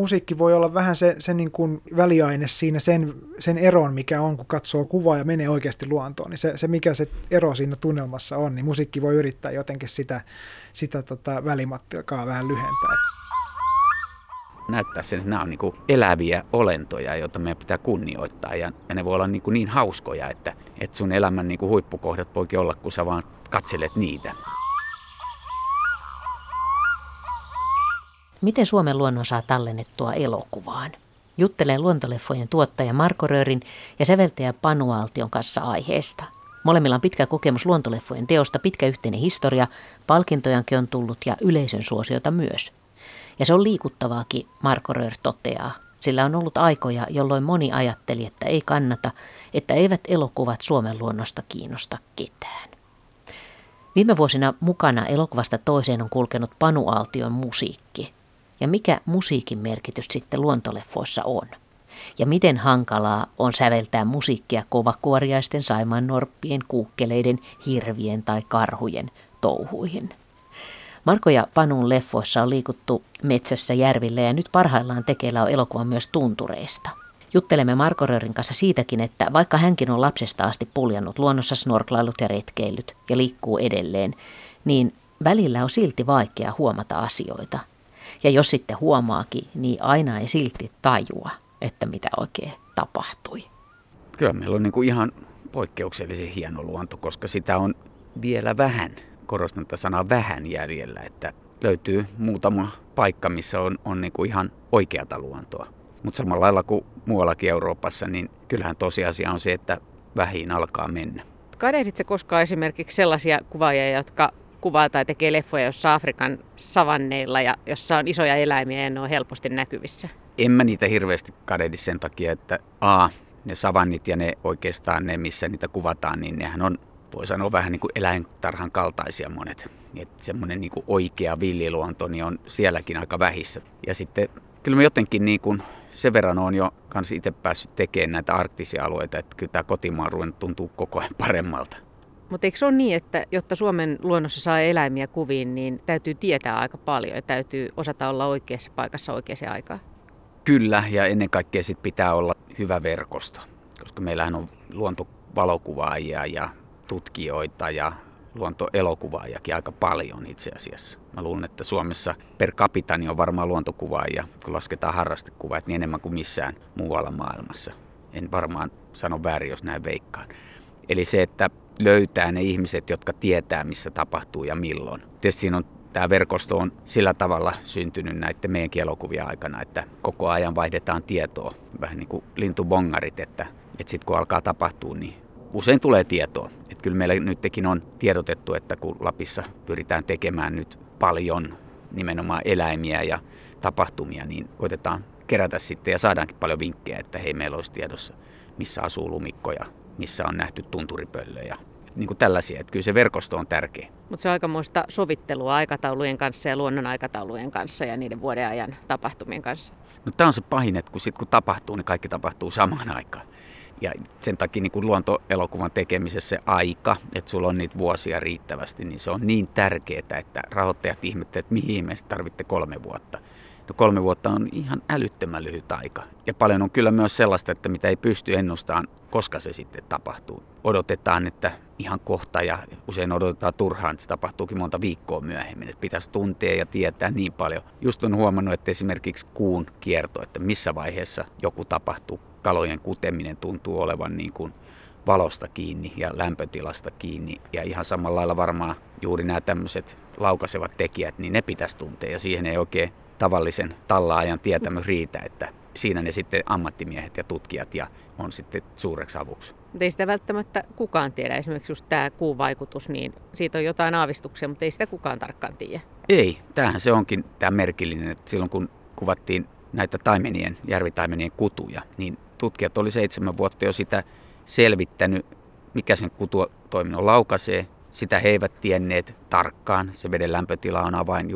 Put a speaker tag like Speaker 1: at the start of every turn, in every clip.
Speaker 1: musiikki voi olla vähän se, se niin kuin väliaine siinä sen, sen eron, mikä on, kun katsoo kuvaa ja menee oikeasti luontoon. Niin se, se, mikä se ero siinä tunnelmassa on, niin musiikki voi yrittää jotenkin sitä, sitä tota välimattiakaan vähän lyhentää.
Speaker 2: Näyttää sen, että nämä on niin eläviä olentoja, joita meidän pitää kunnioittaa. Ja, ja ne voi olla niin, niin hauskoja, että, että sun elämän niin huippukohdat voikin olla, kun sä vaan katselet niitä.
Speaker 3: Miten Suomen luonnon saa tallennettua elokuvaan? Juttelen luontoleffojen tuottaja Marko Rörin ja säveltäjä Panu Altion kanssa aiheesta. Molemmilla on pitkä kokemus luontoleffojen teosta, pitkä yhteinen historia, palkintojankin on tullut ja yleisön suosiota myös. Ja se on liikuttavaakin, Marko Rör toteaa, sillä on ollut aikoja, jolloin moni ajatteli, että ei kannata, että eivät elokuvat Suomen luonnosta kiinnosta ketään. Viime vuosina mukana elokuvasta toiseen on kulkenut Panu Altion musiikki ja mikä musiikin merkitys sitten luontoleffoissa on. Ja miten hankalaa on säveltää musiikkia kovakuoriaisten saimaan norppien, kuukkeleiden, hirvien tai karhujen touhuihin. Marko ja Panun leffoissa on liikuttu metsässä järvillä ja nyt parhaillaan tekeillä on elokuva myös tuntureista. Juttelemme Marko Rörin kanssa siitäkin, että vaikka hänkin on lapsesta asti puljannut luonnossa snorklailut ja retkeilyt ja liikkuu edelleen, niin välillä on silti vaikea huomata asioita, ja jos sitten huomaakin, niin aina ei silti tajua, että mitä oikein tapahtui.
Speaker 2: Kyllä meillä on niin kuin ihan poikkeuksellisen hieno luonto, koska sitä on vielä vähän, korostan tätä sanaa vähän jäljellä, että löytyy muutama paikka, missä on, on niin kuin ihan oikeata luontoa. Mutta samalla lailla kuin muuallakin Euroopassa, niin kyllähän tosiasia on se, että vähin alkaa mennä.
Speaker 4: Kadehditse koskaan esimerkiksi sellaisia kuvaajia, jotka kuvaa tai tekee leffoja, jossa Afrikan savanneilla ja jossa on isoja eläimiä ja ne on helposti näkyvissä?
Speaker 2: En mä niitä hirveästi kadehdi sen takia, että A, ne savannit ja ne oikeastaan ne, missä niitä kuvataan, niin nehän on, voi sanoa vähän niin kuin eläintarhan kaltaisia monet. Että semmoinen niin kuin oikea villiluonto niin on sielläkin aika vähissä. Ja sitten kyllä mä jotenkin niin kuin sen verran on jo kanssa itse päässyt tekemään näitä arktisia alueita, että kyllä tämä kotimaan tuntuu koko ajan paremmalta.
Speaker 4: Mutta eikö se ole niin, että jotta Suomen luonnossa saa eläimiä kuviin, niin täytyy tietää aika paljon ja täytyy osata olla oikeassa paikassa oikeaan aikaan?
Speaker 2: Kyllä, ja ennen kaikkea sit pitää olla hyvä verkosto, koska meillähän on luontovalokuvaajia ja tutkijoita ja luontoelokuvaajakin aika paljon itse asiassa. Mä luulen, että Suomessa per capita niin on varmaan luontokuvaajia, kun lasketaan harrastekuvaajat, niin enemmän kuin missään muualla maailmassa. En varmaan sano väärin, jos näin veikkaan. Eli se, että löytää ne ihmiset, jotka tietää, missä tapahtuu ja milloin. Tietysti siinä on tämä verkosto on sillä tavalla syntynyt näiden meidän elokuvia aikana, että koko ajan vaihdetaan tietoa, vähän niin kuin lintubongarit, että, että sitten kun alkaa tapahtua, niin usein tulee tietoa. Että kyllä meillä nytkin on tiedotettu, että kun Lapissa pyritään tekemään nyt paljon nimenomaan eläimiä ja tapahtumia, niin koitetaan kerätä sitten ja saadaankin paljon vinkkejä, että hei meillä olisi tiedossa, missä asuu lumikkoja, missä on nähty tunturipöllöjä niin kuin tällaisia. Että kyllä se verkosto on tärkeä.
Speaker 4: Mutta se on aikamoista sovittelua aikataulujen kanssa ja luonnon aikataulujen kanssa ja niiden vuoden ajan tapahtumien kanssa.
Speaker 2: No tämä on se pahin, että kun, sit, kun tapahtuu, niin kaikki tapahtuu samaan aikaan. Ja sen takia niin kuin luontoelokuvan tekemisessä se aika, että sulla on niitä vuosia riittävästi, niin se on niin tärkeää, että rahoittajat ihmettelevät, että mihin ihmeessä tarvitte kolme vuotta. No kolme vuotta on ihan älyttömän lyhyt aika. Ja paljon on kyllä myös sellaista, että mitä ei pysty ennustamaan, koska se sitten tapahtuu. Odotetaan, että ihan kohta ja usein odotetaan turhaan, että se tapahtuukin monta viikkoa myöhemmin. Että pitäisi tuntea ja tietää niin paljon. Just on huomannut, että esimerkiksi kuun kierto, että missä vaiheessa joku tapahtuu. Kalojen kuteminen tuntuu olevan niin kuin valosta kiinni ja lämpötilasta kiinni. Ja ihan samalla lailla varmaan juuri nämä tämmöiset laukaisevat tekijät, niin ne pitäisi tuntea. Ja siihen ei oikein tavallisen tallaajan tietämys riitä, että siinä ne sitten ammattimiehet ja tutkijat ja on sitten suureksi avuksi.
Speaker 4: Mutta ei sitä välttämättä kukaan tiedä. Esimerkiksi just tämä kuun vaikutus, niin siitä on jotain aavistuksia, mutta ei sitä kukaan tarkkaan tiedä.
Speaker 2: Ei, tämähän se onkin tämä merkillinen, että silloin kun kuvattiin näitä taimenien, järvitaimenien kutuja, niin tutkijat oli seitsemän vuotta jo sitä selvittänyt, mikä sen kututoiminnon laukaisee. Sitä he eivät tienneet tarkkaan. Se veden lämpötila on avain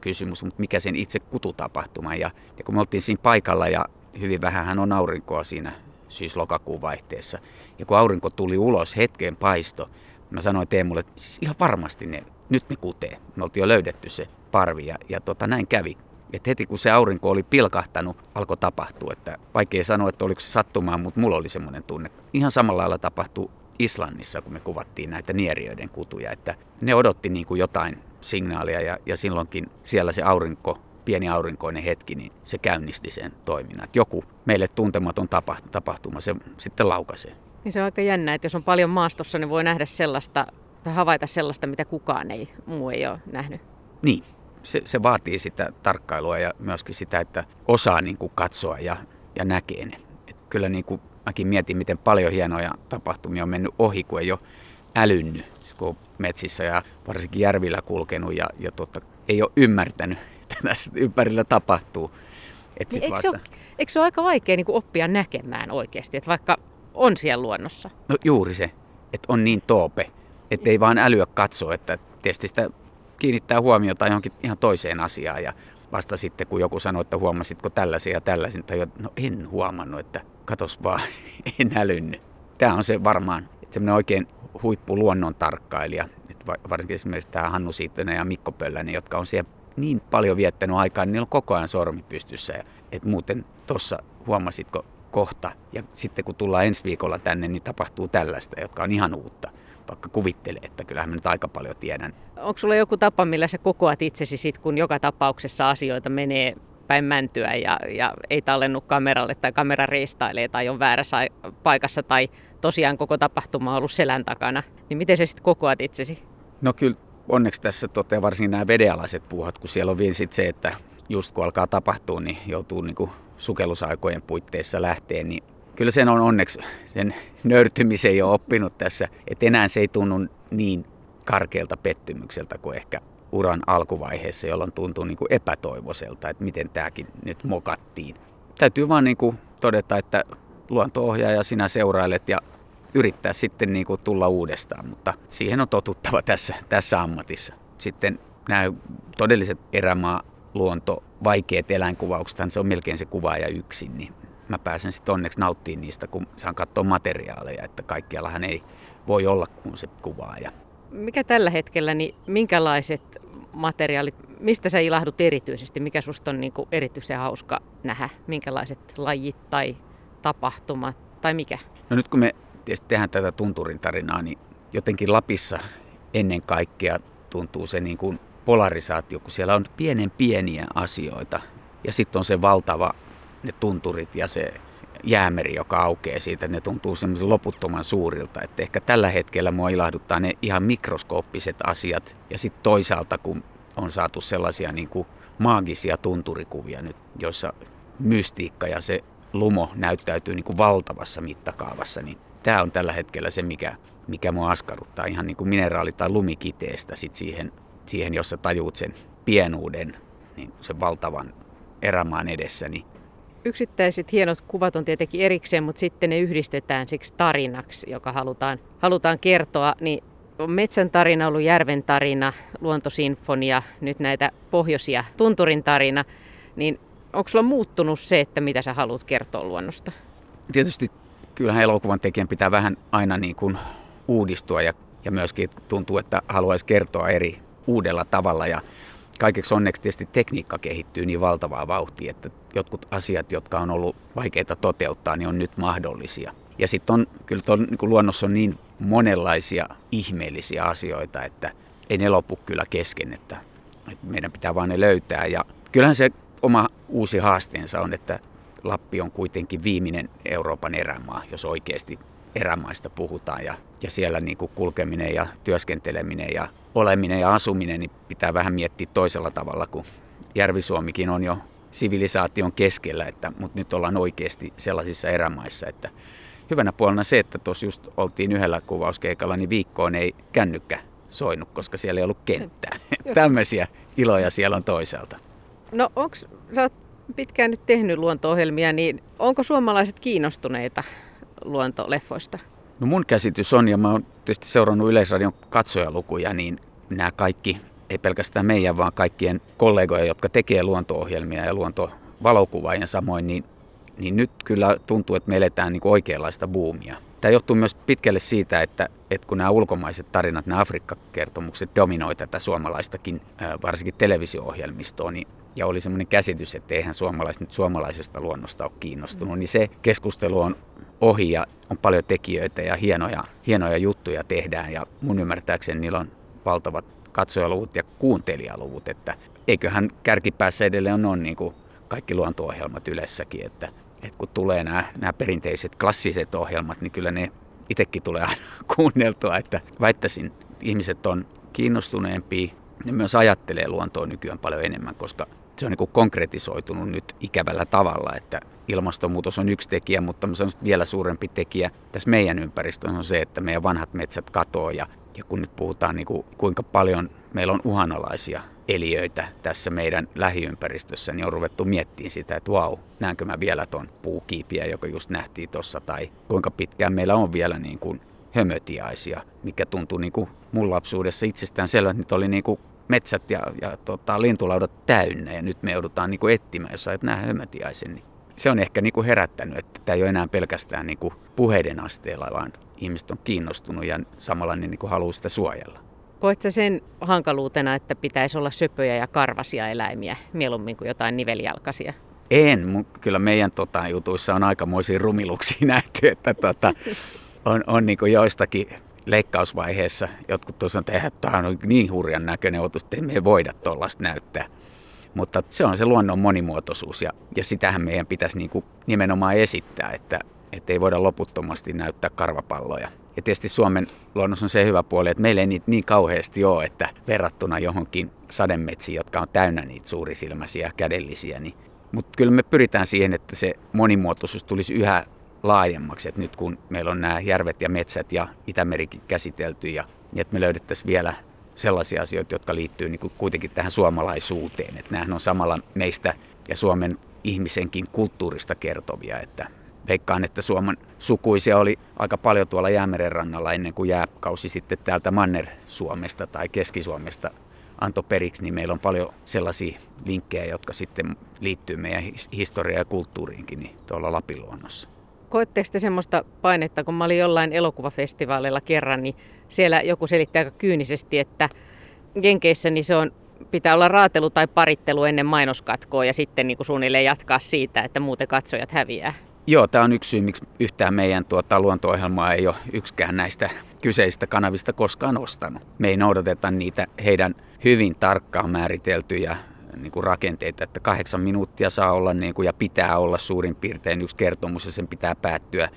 Speaker 2: kysymys, mutta mikä sen itse kututapahtuma. Ja, ja kun me oltiin siinä paikalla ja hyvin vähän on aurinkoa siinä syys-lokakuun vaihteessa. Ja kun aurinko tuli ulos, hetken paisto, mä sanoin Teemulle, että siis ihan varmasti ne, nyt ne kutee. Me oltiin jo löydetty se parvi ja, ja tota, näin kävi. että heti kun se aurinko oli pilkahtanut, alkoi tapahtua. Että vaikea sanoa, että oliko se sattumaa, mutta mulla oli semmoinen tunne. Ihan samalla lailla tapahtui Islannissa, kun me kuvattiin näitä nieriöiden kutuja, että ne odotti niin kuin jotain signaalia ja, ja silloinkin siellä se aurinko, pieni aurinkoinen hetki, niin se käynnisti sen toiminnan. Että joku meille tuntematon tapahtuma se sitten laukaisee.
Speaker 4: Niin se on aika jännä, että jos on paljon maastossa, niin voi nähdä sellaista tai havaita sellaista, mitä kukaan ei, muu ei ole nähnyt.
Speaker 2: Niin, se, se vaatii sitä tarkkailua ja myöskin sitä, että osaa niin kuin katsoa ja, ja näkee ne. Et kyllä niin kuin mäkin mietin, miten paljon hienoja tapahtumia on mennyt ohi, kun ei ole älynnyt, kun on metsissä ja varsinkin järvillä kulkenut ja, ja tuota, ei ole ymmärtänyt, että tässä ympärillä tapahtuu.
Speaker 4: Et sit niin vasta... eikö, se ole, eikö se ole aika vaikea niin oppia näkemään oikeasti, että vaikka on siellä luonnossa?
Speaker 2: No juuri se, että on niin toope, että ei vaan älyä katsoa, että tietysti sitä kiinnittää huomiota johonkin ihan toiseen asiaan ja vasta sitten kun joku sanoo, että huomasitko tällaisia ja tällaisia, tai no en huomannut, että katos vaan, en älynnyt. Tämä on se varmaan, että semmoinen oikein huippu luonnon tarkkailija, että varsinkin esimerkiksi tämä Hannu Siittonen ja Mikko Pöllänen, jotka on siellä niin paljon viettänyt aikaa, niin niillä on koko ajan sormi pystyssä. Että muuten tuossa huomasitko kohta, ja sitten kun tullaan ensi viikolla tänne, niin tapahtuu tällaista, jotka on ihan uutta vaikka kuvittelee, että kyllähän mä nyt aika paljon tiedän.
Speaker 4: Onko sulla joku tapa, millä sä kokoat itsesi sit, kun joka tapauksessa asioita menee päin mäntyä ja, ja ei tallennu kameralle tai kamera riistailee tai on väärässä paikassa tai tosiaan koko tapahtuma on ollut selän takana, niin miten sä sitten kokoat itsesi?
Speaker 2: No kyllä onneksi tässä toteaa varsinkin nämä vedealaiset puuhat, kun siellä on vielä sit se, että just kun alkaa tapahtua, niin joutuu niinku sukellusaikojen puitteissa lähteen, niin kyllä sen on onneksi sen nöyrtymisen jo oppinut tässä, että enää se ei tunnu niin karkealta pettymykseltä kuin ehkä uran alkuvaiheessa, jolloin tuntuu niin kuin epätoivoiselta, että miten tämäkin nyt mokattiin. Täytyy vaan niin kuin todeta, että luonto-ohjaaja sinä seurailet ja yrittää sitten niin kuin tulla uudestaan, mutta siihen on totuttava tässä, tässä ammatissa. Sitten nämä todelliset erämaa, luonto, vaikeat eläinkuvaukset, se on melkein se kuvaaja yksin, niin mä pääsen sitten onneksi nauttimaan niistä, kun saan katsoa materiaaleja, että kaikkiallahan ei voi olla kuin se kuvaaja.
Speaker 4: Mikä tällä hetkellä, niin minkälaiset materiaalit, mistä sä ilahdut erityisesti? Mikä susta on niin kuin erityisen hauska nähdä? Minkälaiset lajit tai tapahtumat tai mikä?
Speaker 2: No nyt kun me tietysti tehdään tätä tunturin tarinaa, niin jotenkin Lapissa ennen kaikkea tuntuu se niin kuin polarisaatio, kun siellä on pienen pieniä asioita ja sitten on se valtava ne tunturit ja se jäämeri, joka aukeaa siitä, ne tuntuu semmoisen loputtoman suurilta. Että ehkä tällä hetkellä mua ilahduttaa ne ihan mikroskooppiset asiat. Ja sitten toisaalta, kun on saatu sellaisia niin kuin maagisia tunturikuvia nyt, joissa mystiikka ja se lumo näyttäytyy niin kuin valtavassa mittakaavassa, niin tämä on tällä hetkellä se, mikä, mikä mua askarruttaa ihan niin kuin mineraali- tai lumikiteestä sit siihen, siihen, jossa tajuut sen pienuuden, niin sen valtavan erämaan edessä, niin
Speaker 4: yksittäiset hienot kuvat on tietenkin erikseen, mutta sitten ne yhdistetään siksi tarinaksi, joka halutaan, halutaan kertoa. Niin on metsän tarina ollut järven tarina, luontosinfonia, nyt näitä pohjoisia tunturin tarina. Niin onko sulla muuttunut se, että mitä sä haluat kertoa luonnosta?
Speaker 2: Tietysti kyllähän elokuvan tekijän pitää vähän aina niin kuin uudistua ja, ja myöskin tuntuu, että haluaisi kertoa eri uudella tavalla. Ja kaikeksi onneksi tietysti tekniikka kehittyy niin valtavaa vauhtia, että jotkut asiat, jotka on ollut vaikeita toteuttaa, niin on nyt mahdollisia. Ja sitten on, kyllä tuon, niin luonnossa on niin monenlaisia ihmeellisiä asioita, että ei ne lopu kyllä kesken, että, että meidän pitää vaan ne löytää. Ja kyllähän se oma uusi haasteensa on, että Lappi on kuitenkin viimeinen Euroopan erämaa, jos oikeasti erämaista puhutaan ja, ja siellä niin kuin kulkeminen ja työskenteleminen ja oleminen ja asuminen niin pitää vähän miettiä toisella tavalla, kun Järvisuomikin on jo sivilisaation keskellä, että, mutta nyt ollaan oikeasti sellaisissa erämaissa, että hyvänä puolena se, että tuossa just oltiin yhdellä kuvauskeikalla, niin viikkoon ei kännykkä soinut, koska siellä ei ollut kenttää. Tämmöisiä iloja siellä on toisaalta.
Speaker 4: No onks, sä oot pitkään nyt tehnyt luonto-ohjelmia, niin onko suomalaiset kiinnostuneita luontoleffoista?
Speaker 2: No mun käsitys on, ja mä oon tietysti seurannut Yleisradion katsojalukuja, niin nämä kaikki, ei pelkästään meidän, vaan kaikkien kollegoja, jotka tekee luonto-ohjelmia ja luontovalokuvaajien samoin, niin, niin nyt kyllä tuntuu, että me eletään niin oikeanlaista buumia. Tämä johtuu myös pitkälle siitä, että, että kun nämä ulkomaiset tarinat, nämä Afrikka-kertomukset dominoi tätä suomalaistakin, varsinkin televisio-ohjelmistoa, niin ja oli semmoinen käsitys, että eihän suomalaiset nyt suomalaisesta luonnosta ole kiinnostunut, niin se keskustelu on ohi ja on paljon tekijöitä ja hienoja, hienoja juttuja tehdään. Ja mun ymmärtääkseni niillä on valtavat katsojaluvut ja kuuntelijaluvut, että eiköhän kärkipäässä edelleen on niin kuin kaikki luonto-ohjelmat ylessäkin, että, että kun tulee nämä, nämä perinteiset klassiset ohjelmat, niin kyllä ne itsekin tulee aina kuunneltua, että väittäisin, ihmiset on kiinnostuneempia ja myös ajattelee luontoa nykyään paljon enemmän, koska se on niin kuin konkretisoitunut nyt ikävällä tavalla, että ilmastonmuutos on yksi tekijä, mutta vielä suurempi tekijä tässä meidän ympäristössä on se, että meidän vanhat metsät katoaa ja, ja kun nyt puhutaan niin kuin, kuinka paljon meillä on uhanalaisia eliöitä tässä meidän lähiympäristössä, niin on ruvettu miettimään sitä, että vau, näenkö mä vielä ton puukiipiä, joka just nähtiin tuossa, tai kuinka pitkään meillä on vielä niin kuin hömötiaisia, mikä tuntui niin kuin mun lapsuudessa itsestään selvä, että nyt oli niin kuin metsät ja, ja tota, lintulaudat täynnä ja nyt me joudutaan niin kuin etsimään, jos sait nähdä hömötiaisen. Niin se on ehkä niin kuin herättänyt, että tämä ei ole enää pelkästään niin kuin puheiden asteella, vaan ihmiset on kiinnostunut ja samalla niin kuin haluaa sitä suojella.
Speaker 4: Koetko sen hankaluutena, että pitäisi olla söpöjä ja karvasia eläimiä mieluummin kuin jotain nivelijalkaisia?
Speaker 2: En, kyllä meidän tota, jutuissa on aikamoisia rumiluksia nähty, että tota, on, on niin kuin joistakin leikkausvaiheessa jotkut tuossa on että tämä on niin hurjan näköinen otus, että me ei voida tuollaista näyttää. Mutta se on se luonnon monimuotoisuus ja, ja sitähän meidän pitäisi niin kuin nimenomaan esittää, että, että ei voida loputtomasti näyttää karvapalloja. Ja tietysti Suomen luonnossa on se hyvä puoli, että meillä ei niitä niin kauheasti ole, että verrattuna johonkin sademetsiin, jotka on täynnä niitä suurisilmäisiä kädellisiä, niin mutta kyllä me pyritään siihen, että se monimuotoisuus tulisi yhä laajemmaksi, että nyt kun meillä on nämä järvet ja metsät ja Itämerikin käsitelty ja niin että me löydettäisiin vielä sellaisia asioita, jotka liittyy niin kuin kuitenkin tähän suomalaisuuteen. Että nämähän on samalla meistä ja Suomen ihmisenkin kulttuurista kertovia, että veikkaan, että Suomen sukuisia oli aika paljon tuolla Jäämeren rannalla ennen kuin jääkausi sitten täältä Manner-Suomesta tai Keski-Suomesta antoi periksi, niin meillä on paljon sellaisia linkkejä, jotka sitten liittyy meidän historiaan ja kulttuuriinkin niin tuolla Lapin luonnossa.
Speaker 4: Koetteko te semmoista painetta, kun mä olin jollain elokuvafestivaaleilla kerran, niin siellä joku selitti aika kyynisesti, että Jenkeissä niin se on, pitää olla raatelu tai parittelu ennen mainoskatkoa ja sitten niin kuin suunnilleen jatkaa siitä, että muuten katsojat häviää.
Speaker 2: Joo, tämä on yksi syy, miksi yhtään meidän tuota, luonto-ohjelmaa ei ole yksikään näistä kyseisistä kanavista koskaan ostanut. Me ei noudateta niitä heidän hyvin tarkkaan määriteltyjä niin kuin rakenteita, että kahdeksan minuuttia saa olla niin kuin, ja pitää olla suurin piirtein yksi kertomus ja sen pitää päättyä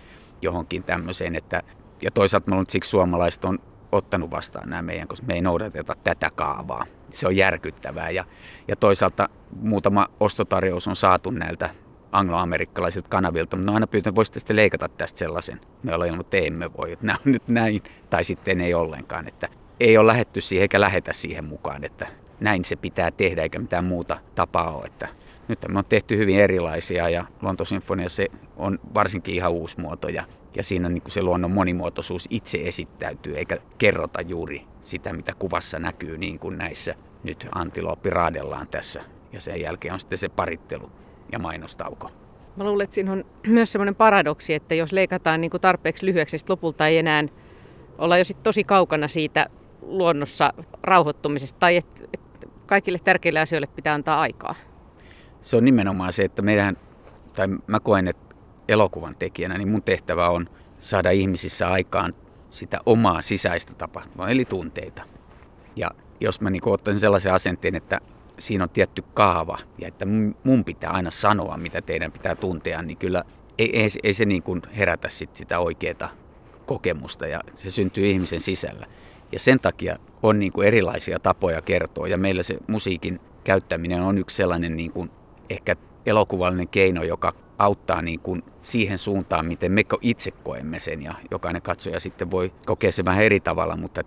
Speaker 2: johonkin tämmöiseen. Että, ja toisaalta mä siksi suomalaiset on ottanut vastaan nämä meidän, koska me ei noudateta tätä kaavaa. Se on järkyttävää ja, ja toisaalta muutama ostotarjous on saatu näiltä angloamerikkalaisilta kanavilta, mutta ne on aina pyytänyt, voisitte sitten leikata tästä sellaisen. Me ollaan ilman, että emme voi, että nämä on nyt näin, tai sitten ei ollenkaan, että ei ole lähetty siihen eikä lähetä siihen mukaan, että näin se pitää tehdä eikä mitään muuta tapaa ole. Että nyt me on tehty hyvin erilaisia ja Luontosinfonia se on varsinkin ihan uusi muoto ja, ja siinä niin se luonnon monimuotoisuus itse esittäytyy eikä kerrota juuri sitä, mitä kuvassa näkyy niin kuin näissä nyt antilooppi raadellaan tässä ja sen jälkeen on sitten se parittelu ja mainostauko.
Speaker 4: Mä luulen, että siinä on myös semmoinen paradoksi, että jos leikataan niin kuin tarpeeksi lyhyeksi, niin lopulta ei enää olla jo sit tosi kaukana siitä luonnossa rauhoittumisesta tai että et kaikille tärkeille asioille pitää antaa aikaa.
Speaker 2: Se on nimenomaan se, että meidän, tai mä koen, että elokuvan tekijänä, niin mun tehtävä on saada ihmisissä aikaan sitä omaa sisäistä tapahtumaa, eli tunteita. Ja jos mä niin ottaisin sellaisen asenteen, että siinä on tietty kaava ja että mun pitää aina sanoa, mitä teidän pitää tuntea, niin kyllä ei, ei, ei se niin kuin herätä sit sitä oikeaa kokemusta ja se syntyy ihmisen sisällä. Ja sen takia on niin kuin erilaisia tapoja kertoa ja meillä se musiikin käyttäminen on yksi sellainen niin kuin ehkä elokuvallinen keino, joka auttaa niin kuin siihen suuntaan, miten me itse koemme sen ja jokainen katsoja sitten voi kokea sen vähän eri tavalla, mutta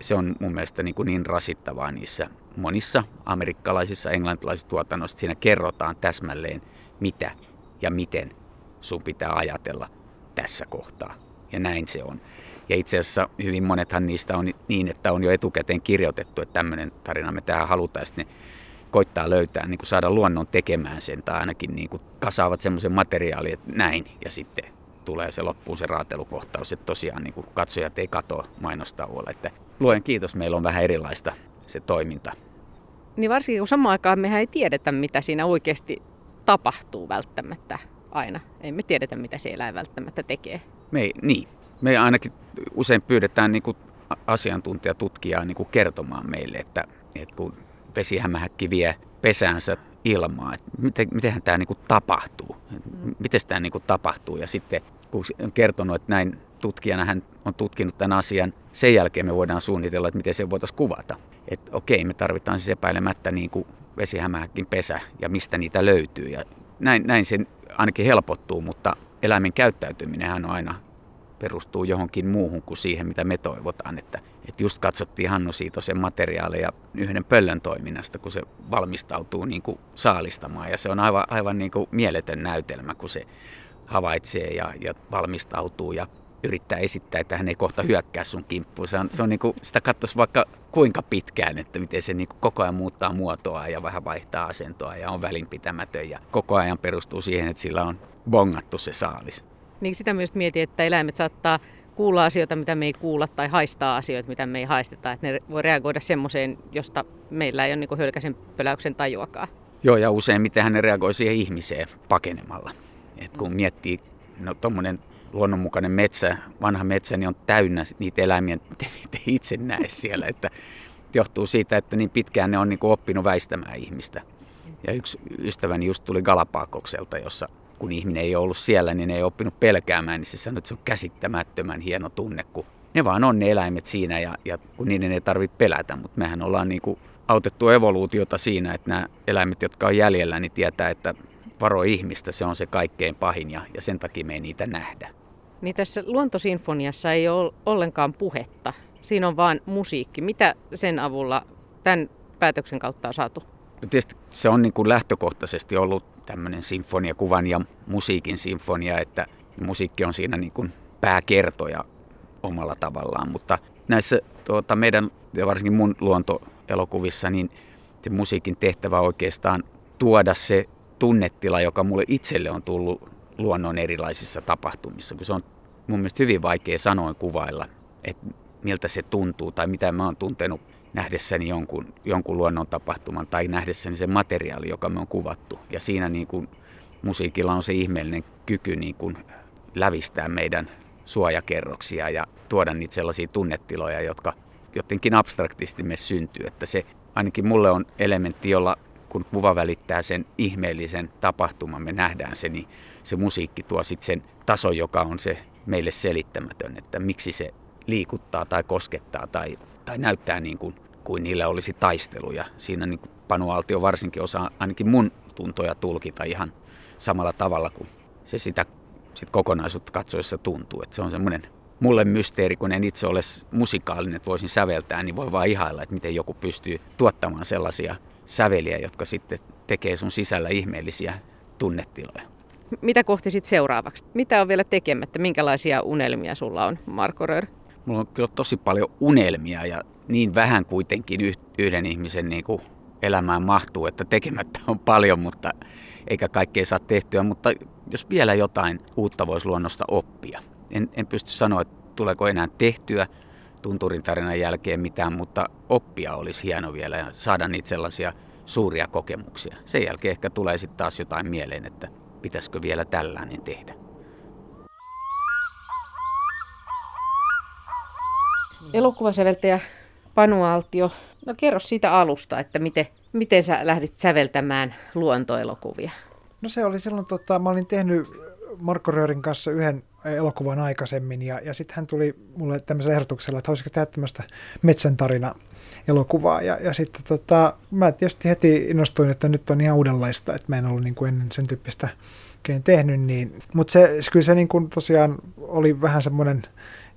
Speaker 2: se on mun mielestä niin, kuin niin rasittavaa niissä monissa amerikkalaisissa, englantilaisissa tuotannoissa. Siinä kerrotaan täsmälleen, mitä ja miten sun pitää ajatella tässä kohtaa. Ja näin se on. Ja itse asiassa hyvin monethan niistä on niin, että on jo etukäteen kirjoitettu, että tämmöinen tarina me tähän halutaan. Sitten ne koittaa löytää, niin kuin saada luonnon tekemään sen, tai ainakin niin kuin kasaavat semmoisen materiaalin, että näin, ja sitten tulee se loppuun se raatelukohtaus, että tosiaan niin kuin katsojat ei katoa mainostauolla. Että luen kiitos, meillä on vähän erilaista se toiminta.
Speaker 4: Niin varsinkin kun samaan aikaan mehän ei tiedetä, mitä siinä oikeasti tapahtuu välttämättä aina. Ei me tiedetä, mitä se eläin välttämättä tekee.
Speaker 2: Me, niin. Me ainakin usein pyydetään niin kuin asiantuntijatutkijaa niin kuin kertomaan meille, että, että kun vesihämähäkki vie pesäänsä ilmaa, että miten, mitenhän tämä niin kuin tapahtuu, miten tämä niin kuin tapahtuu. Ja sitten kun on kertonut, että näin tutkijana hän on tutkinut tämän asian, sen jälkeen me voidaan suunnitella, että miten se voitaisiin kuvata. Että okei, me tarvitaan siis epäilemättä niin kuin vesihämähäkin pesä ja mistä niitä löytyy. Ja näin, näin se ainakin helpottuu, mutta eläimen käyttäytyminen on aina perustuu johonkin muuhun kuin siihen, mitä me toivotaan. Että, että just katsottiin Hannu Siitosen materiaaleja yhden pöllön toiminnasta, kun se valmistautuu niin kuin saalistamaan. Ja se on aivan, aivan niin kuin mieletön näytelmä, kun se havaitsee ja, ja valmistautuu ja yrittää esittää, että hän ei kohta hyökkää sun kimppuun. Se on, se on niin kuin, sitä katsoisi vaikka kuinka pitkään, että miten se niin kuin koko ajan muuttaa muotoa ja vähän vaihtaa asentoa ja on välinpitämätön ja koko ajan perustuu siihen, että sillä on bongattu se saalis.
Speaker 4: Niin sitä myös mietin, että eläimet saattaa kuulla asioita, mitä me ei kuulla, tai haistaa asioita, mitä me ei haisteta. Että ne voi reagoida semmoiseen, josta meillä ei ole niin hölkäisen pöläyksen tajuakaan.
Speaker 2: Joo, ja usein miten ne reagoi siihen ihmiseen pakenemalla. Et kun miettii, no tuommoinen luonnonmukainen metsä, vanha metsä, niin on täynnä niitä eläimiä, mitä niitä itse näe siellä. Että johtuu siitä, että niin pitkään ne on niin oppinut väistämään ihmistä. Ja yksi ystäväni just tuli Galapagokselta, jossa kun ihminen ei ole ollut siellä, niin ei oppinut pelkäämään, niin se sanoi, että se on käsittämättömän hieno tunne, kun ne vaan on ne eläimet siinä ja, ja kun niiden ei tarvitse pelätä, mutta mehän ollaan niin kuin autettu evoluutiota siinä, että nämä eläimet, jotka on jäljellä, niin tietää, että varo ihmistä, se on se kaikkein pahin ja, ja sen takia me ei niitä nähdä.
Speaker 4: Niin tässä luontosinfoniassa ei ole ollenkaan puhetta, siinä on vain musiikki. Mitä sen avulla tämän päätöksen kautta on saatu?
Speaker 2: No tietysti se on niin kuin lähtökohtaisesti ollut tämmöinen sinfoniakuvan ja musiikin sinfonia, että musiikki on siinä niin kuin pääkertoja omalla tavallaan, mutta näissä tuota, meidän ja varsinkin mun luontoelokuvissa, niin se musiikin tehtävä oikeastaan tuoda se tunnetila, joka mulle itselle on tullut luonnon erilaisissa tapahtumissa, kun se on mun mielestä hyvin vaikea sanoin kuvailla, että miltä se tuntuu tai mitä mä oon tuntenut nähdessäni jonkun, jonkun luonnon tapahtuman tai nähdessäni sen materiaali, joka me on kuvattu. Ja siinä niin kuin musiikilla on se ihmeellinen kyky niin kuin lävistää meidän suojakerroksia ja tuoda niitä sellaisia tunnetiloja, jotka jotenkin abstraktisti me syntyy. Että se ainakin mulle on elementti, jolla kun kuva välittää sen ihmeellisen tapahtuman, me nähdään se, niin se musiikki tuo sitten sen tason, joka on se meille selittämätön, että miksi se liikuttaa tai koskettaa tai, tai näyttää niin kuin, kuin niillä olisi taisteluja. Siinä niin kuin Panu varsinkin osaa ainakin mun tuntoja tulkita ihan samalla tavalla kuin se sitä sit kokonaisuutta katsoessa tuntuu. Että se on semmoinen mulle mysteeri, kun en itse ole musikaalinen, että voisin säveltää, niin voi vaan ihailla, että miten joku pystyy tuottamaan sellaisia säveliä, jotka sitten tekee sun sisällä ihmeellisiä tunnetiloja.
Speaker 4: Mitä kohti sitten seuraavaksi? Mitä on vielä tekemättä? Minkälaisia unelmia sulla on, Marko Röör?
Speaker 2: Mulla on kyllä tosi paljon unelmia ja niin vähän kuitenkin yhden ihmisen niin kuin elämään mahtuu, että tekemättä on paljon, mutta eikä kaikkea saa tehtyä. Mutta jos vielä jotain uutta voisi luonnosta oppia. En, en pysty sanoa, että tuleeko enää tehtyä tunturin tarinan jälkeen mitään, mutta oppia olisi hieno vielä ja saada niitä sellaisia suuria kokemuksia. Sen jälkeen ehkä tulee sitten taas jotain mieleen, että pitäisikö vielä tällainen tehdä.
Speaker 4: Elokuvasäveltäjä Panu Altio, no kerro siitä alusta, että miten, miten sä lähdit säveltämään luontoelokuvia?
Speaker 1: No se oli silloin, tota, mä olin tehnyt Marko Röörin kanssa yhden elokuvan aikaisemmin ja, ja sitten hän tuli mulle tämmöisellä ehdotuksella, että haluaisiko tehdä tämmöistä metsän tarina elokuvaa. Ja, ja sitten tota, mä tietysti heti innostuin, että nyt on ihan uudenlaista, että mä en ollut niin kuin ennen sen tyyppistä tehnyt. Niin, mutta se, kyllä se niin kuin tosiaan oli vähän semmoinen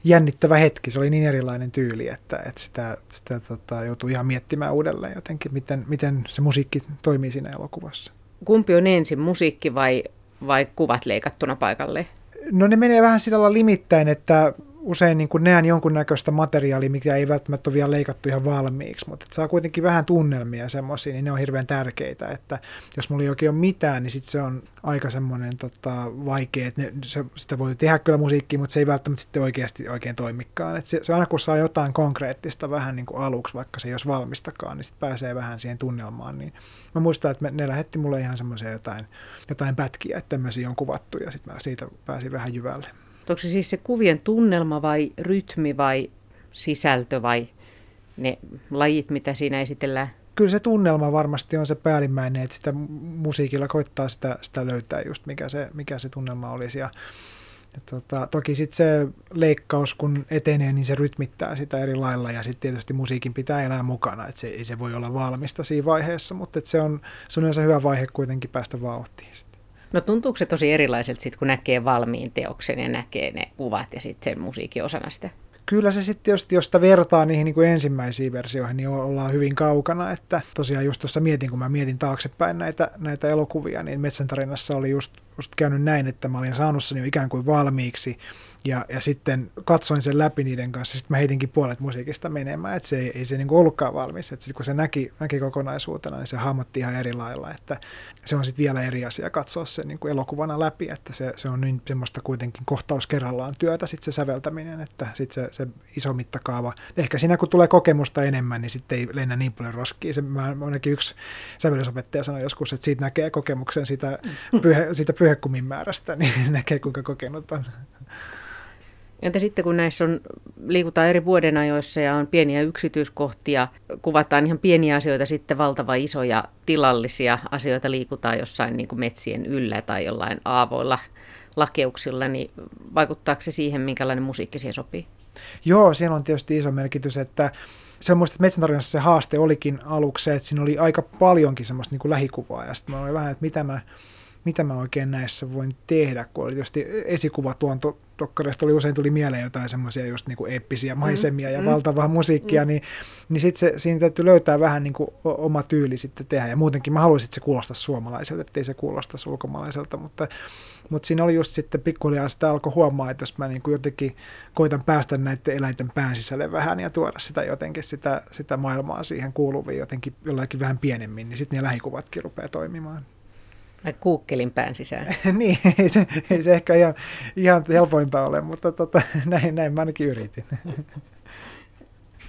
Speaker 1: jännittävä hetki. Se oli niin erilainen tyyli, että, että sitä, sitä tota, joutui ihan miettimään uudelleen jotenkin, miten, miten se musiikki toimii siinä elokuvassa.
Speaker 4: Kumpi on ensin, musiikki vai, vai kuvat leikattuna paikalle?
Speaker 1: No ne menee vähän sillä lailla limittäin, että usein niin kuin näen jonkunnäköistä materiaalia, mikä ei välttämättä ole vielä leikattu ihan valmiiksi, mutta saa kuitenkin vähän tunnelmia semmoisia, niin ne on hirveän tärkeitä, että jos mulla ei oikein ole mitään, niin sit se on aika semmoinen tota, vaikea, että ne, se, sitä voi tehdä kyllä musiikkia, mutta se ei välttämättä sitten oikeasti oikein toimikaan. Et se, se aina kun saa jotain konkreettista vähän niin kuin aluksi, vaikka se ei olisi valmistakaan, niin sitten pääsee vähän siihen tunnelmaan. Niin mä muistan, että ne lähetti mulle ihan semmoisia jotain, jotain pätkiä, että tämmöisiä on kuvattu ja sitten mä siitä pääsin vähän jyvälle.
Speaker 4: Onko se siis se kuvien tunnelma vai rytmi vai sisältö vai ne lajit, mitä siinä esitellään?
Speaker 1: Kyllä se tunnelma varmasti on se päällimmäinen, että sitä musiikilla koittaa sitä, sitä löytää just mikä se, mikä se tunnelma olisi. Ja, ja tota, toki sitten se leikkaus, kun etenee, niin se rytmittää sitä eri lailla ja sitten tietysti musiikin pitää elää mukana, että se ei se voi olla valmista siinä vaiheessa, mutta se on, se on hyvä vaihe kuitenkin päästä vauhtiin.
Speaker 4: No tuntuuko se tosi erilaiselta sit, kun näkee valmiin teoksen ja näkee ne kuvat ja sitten sen musiikin osana sitä?
Speaker 1: Kyllä se sitten, jos, jos sitä vertaa niihin niin kuin ensimmäisiin versioihin, niin ollaan hyvin kaukana. Että tosiaan just tuossa mietin, kun mä mietin taaksepäin näitä, näitä elokuvia, niin Metsän tarinassa oli just, just käynyt näin, että mä olin saanut sen jo ikään kuin valmiiksi ja, ja sitten katsoin sen läpi niiden kanssa, sitten mä heitinkin puolet musiikista menemään, että se ei, ei se niin ollutkaan valmis. Sitten kun se näki, näki kokonaisuutena, niin se hahmotti ihan eri lailla, että se on sitten vielä eri asia katsoa se niin kuin elokuvana läpi, että se, se on niin semmoista kuitenkin kohtaus kerrallaan työtä sitten se säveltäminen, että sitten se, se iso mittakaava, ehkä siinä kun tulee kokemusta enemmän, niin sitten ei lennä niin paljon roskiin. Se, mä, ainakin yksi sävellysopettaja sanoi joskus, että siitä näkee kokemuksen siitä, pyhe, siitä pyhekumin määrästä, niin näkee kuinka kokenut on.
Speaker 4: Entä sitten kun näissä on, liikutaan eri vuodenajoissa ja on pieniä yksityiskohtia, kuvataan ihan pieniä asioita, sitten valtava isoja tilallisia asioita liikutaan jossain niin kuin metsien yllä tai jollain aavoilla lakeuksilla, niin vaikuttaako se siihen, minkälainen musiikki siihen sopii?
Speaker 1: Joo, siinä on tietysti iso merkitys, että semmoista, että metsäntarinassa se haaste olikin aluksi että siinä oli aika paljonkin semmoista niin kuin lähikuvaa ja sitten mä olin vähän, että mitä mä, mitä mä oikein näissä voin tehdä, kun oli tietysti esikuvat tuonto dokkareista oli usein tuli mieleen jotain semmoisia just niin kuin eeppisiä mm, maisemia mm, ja mm, valtavaa musiikkia, mm. niin, niin sitten siinä täytyy löytää vähän niin kuin oma tyyli sitten tehdä. Ja muutenkin mä haluaisin, että se kuulostaa suomalaiselta, ettei se kuulosta ulkomaalaiselta, mutta, mutta siinä oli just sitten pikkuhiljaa sitä alkoi huomaa, että jos mä niin kuin jotenkin koitan päästä näiden eläinten pään sisälle vähän ja tuoda sitä jotenkin sitä, sitä maailmaa siihen kuuluviin jotenkin jollakin vähän pienemmin, niin sitten ne lähikuvatkin rupeaa toimimaan.
Speaker 4: Mä kuukkelin pään sisään.
Speaker 1: niin, ei se, ei se ehkä ihan, ihan helpointa ole, mutta tota, näin, näin mä ainakin yritin.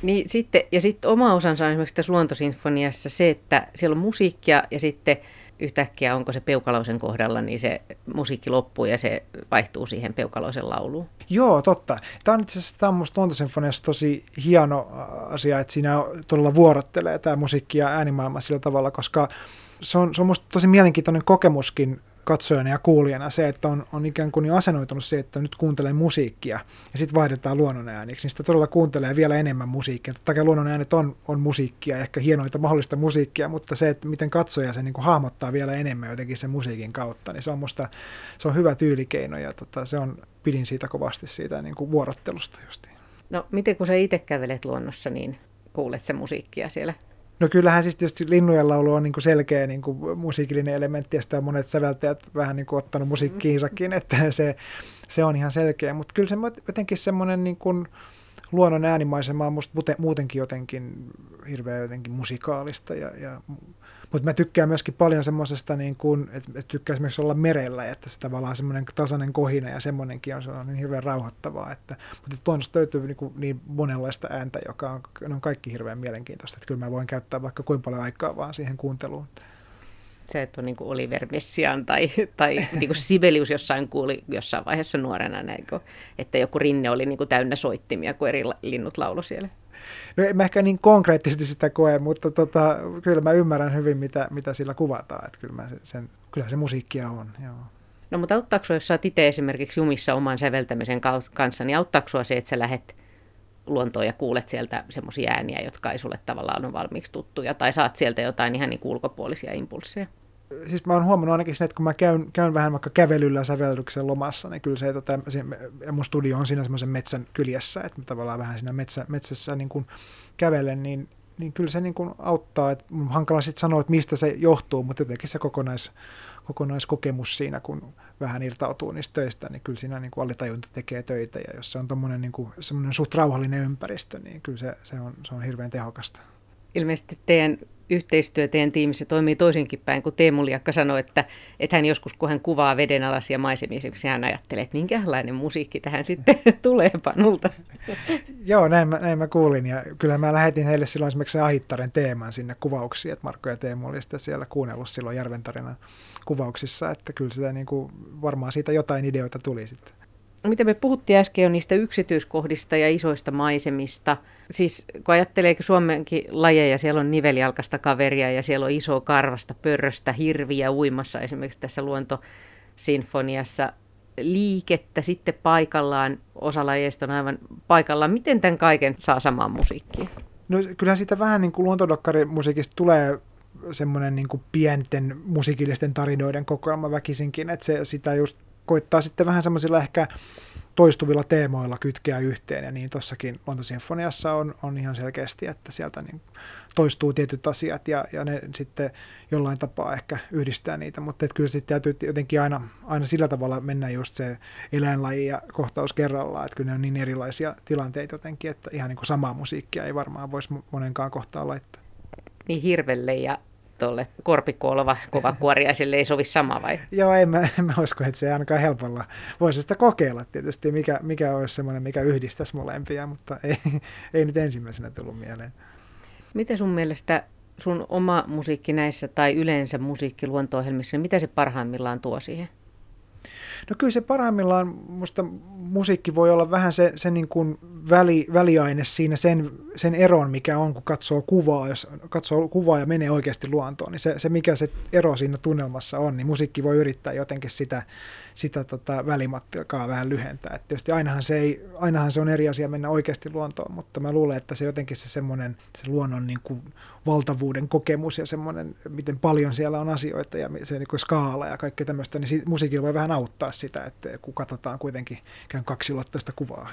Speaker 4: niin, sitten, ja sitten oma osansa on esimerkiksi tässä luontosinfoniassa se, että siellä on musiikkia ja sitten yhtäkkiä onko se Peukalausen kohdalla, niin se musiikki loppuu ja se vaihtuu siihen Peukalausen lauluun.
Speaker 1: Joo, totta. Tämä on itse asiassa tämä luontosinfoniassa tosi hieno asia, että siinä todella vuorottelee tämä musiikki ja äänimaailma sillä tavalla, koska se on, se on musta tosi mielenkiintoinen kokemuskin katsojana ja kuulijana se, että on, on ikään kuin asennoitunut se, että nyt kuuntelee musiikkia ja sitten vaihdetaan luonnonääniksi, niin sitä todella kuuntelee vielä enemmän musiikkia. Totta kai luonnonäänet on, on musiikkia, ehkä hienoita mahdollista musiikkia, mutta se, että miten katsoja se niin kuin hahmottaa vielä enemmän jotenkin sen musiikin kautta, niin se on musta se on hyvä tyylikeino ja tota, se on, pidin siitä kovasti siitä niin kuin vuorottelusta justiin.
Speaker 4: No miten kun sä itse kävelet luonnossa, niin kuulet se musiikkia siellä
Speaker 1: No kyllähän siis tietysti linnujen laulu on niin kuin selkeä niin kuin musiikillinen elementti ja sitä on monet säveltäjät vähän niin kuin ottanut musiikkiinsakin, että se, se on ihan selkeä. Mutta kyllä se jotenkin semmoinen niin kuin luonnon äänimaisema on musta muutenkin jotenkin hirveän jotenkin musikaalista ja, ja mutta mä tykkään myöskin paljon semmoisesta, niin kuin, että, että tykkää esimerkiksi olla merellä, että se tavallaan semmoinen tasainen kohina ja semmoinenkin on, se on niin hirveän rauhoittavaa. Että, mutta luonnosta löytyy niin, kuin niin monenlaista ääntä, joka on, on kaikki hirveän mielenkiintoista. Että kyllä mä voin käyttää vaikka kuinka paljon aikaa vaan siihen kuunteluun
Speaker 4: se, että on niin kuin Oliver Messian tai, tai niin kuin Sibelius jossain kuuli jossain vaiheessa nuorena, että joku rinne oli niin kuin täynnä soittimia, kun eri linnut laulu siellä.
Speaker 1: No en mä ehkä niin konkreettisesti sitä koe, mutta tota, kyllä mä ymmärrän hyvin, mitä, mitä sillä kuvataan. Että kyllä, mä sen, kyllä se musiikkia on, joo.
Speaker 4: No mutta auttaako jos sä itse esimerkiksi jumissa oman säveltämisen kanssa, niin auttaako se, että sä lähdet luontoon ja kuulet sieltä semmoisia ääniä, jotka ei sulle tavallaan ole valmiiksi tuttuja, tai saat sieltä jotain ihan niin ulkopuolisia impulsseja?
Speaker 1: Siis mä oon huomannut ainakin sen, että kun mä käyn, käyn vähän vaikka kävelyllä sävellyksen lomassa, niin kyllä se, tota, mun studio on siinä semmoisen metsän kyljessä, että mä tavallaan vähän siinä metsä, metsässä niin kuin kävelen, niin, niin kyllä se niin kuin auttaa, että hankala sitten sanoa, että mistä se johtuu, mutta jotenkin se kokonais, kokonaiskokemus siinä, kun vähän irtautuu niistä töistä, niin kyllä siinä niin kuin alitajunta tekee töitä ja jos se on tuommoinen niin suht rauhallinen ympäristö, niin kyllä se, se, on, se on hirveän tehokasta.
Speaker 4: Ilmeisesti teidän yhteistyö teidän tiimissä toimii toisinkin päin, kun Teemu Liakka sanoi, että, että hän joskus, kun hän kuvaa vedenalaisia maisemia, hän ajattelee, että minkälainen musiikki tähän sitten tulee Panulta.
Speaker 1: Joo, näin mä, näin mä kuulin. Ja kyllä mä lähetin heille silloin esimerkiksi Ahittaren teeman sinne kuvauksiin, että Markko ja Teemu oli sitten siellä kuunnellut silloin Järventarinan kuvauksissa, että kyllä sitä niin kuin, varmaan siitä jotain ideoita tuli sitten.
Speaker 4: Mitä me puhuttiin äsken jo niistä yksityiskohdista ja isoista maisemista. Siis kun ajattelee Suomenkin lajeja, siellä on nivelialkasta kaveria ja siellä on iso karvasta, pörröstä, hirviä uimassa esimerkiksi tässä luontosinfoniassa. Liikettä sitten paikallaan, osa lajeista on aivan paikallaan. Miten tämän kaiken saa samaan musiikkiin?
Speaker 1: No kyllähän sitä vähän niin kuin luontodokkarimusiikista tulee semmoinen niin kuin pienten musiikillisten tarinoiden kokoelma väkisinkin, että se sitä just koittaa sitten vähän semmoisilla ehkä toistuvilla teemoilla kytkeä yhteen, ja niin tuossakin Lontosinfoniassa on, on ihan selkeästi, että sieltä niin toistuu tietyt asiat, ja, ja ne sitten jollain tapaa ehkä yhdistää niitä, mutta kyllä sitten täytyy jotenkin aina, aina sillä tavalla mennä just se eläinlaji ja kohtaus kerrallaan, että kyllä ne on niin erilaisia tilanteita jotenkin, että ihan niin kuin samaa musiikkia ei varmaan voisi monenkaan kohtaa laittaa.
Speaker 4: Niin hirvelle ja tuolle korpikuolova kovakuoriaiselle ei sovi sama vai?
Speaker 1: Joo, en mä, en mä usko, että se ainakaan helpolla. Voisi sitä kokeilla tietysti, mikä, mikä olisi semmoinen, mikä yhdistäisi molempia, mutta ei, ei nyt ensimmäisenä tullut mieleen.
Speaker 4: Miten sun mielestä sun oma musiikki näissä tai yleensä musiikki luonto-ohjelmissa, niin mitä se parhaimmillaan tuo siihen?
Speaker 1: No kyllä se parhaimmillaan, musta musiikki voi olla vähän se, se niin kuin väli, väliaine siinä sen, sen eron, mikä on, kun katsoo kuvaa, jos katsoo kuvaa ja menee oikeasti luontoon, niin se, se mikä se ero siinä tunnelmassa on, niin musiikki voi yrittää jotenkin sitä, sitä tota välimatkaa vähän lyhentää. Et tietysti ainahan se, ei, ainahan se on eri asia mennä oikeasti luontoon, mutta mä luulen, että se jotenkin se semmoinen se luonnon niin kuin valtavuuden kokemus ja semmoinen, miten paljon siellä on asioita ja se niin kuin skaala ja kaikkea tämmöistä, niin musiikilla voi vähän auttaa sitä, että kun katsotaan kuitenkin ikään kaksilotteista kuvaa.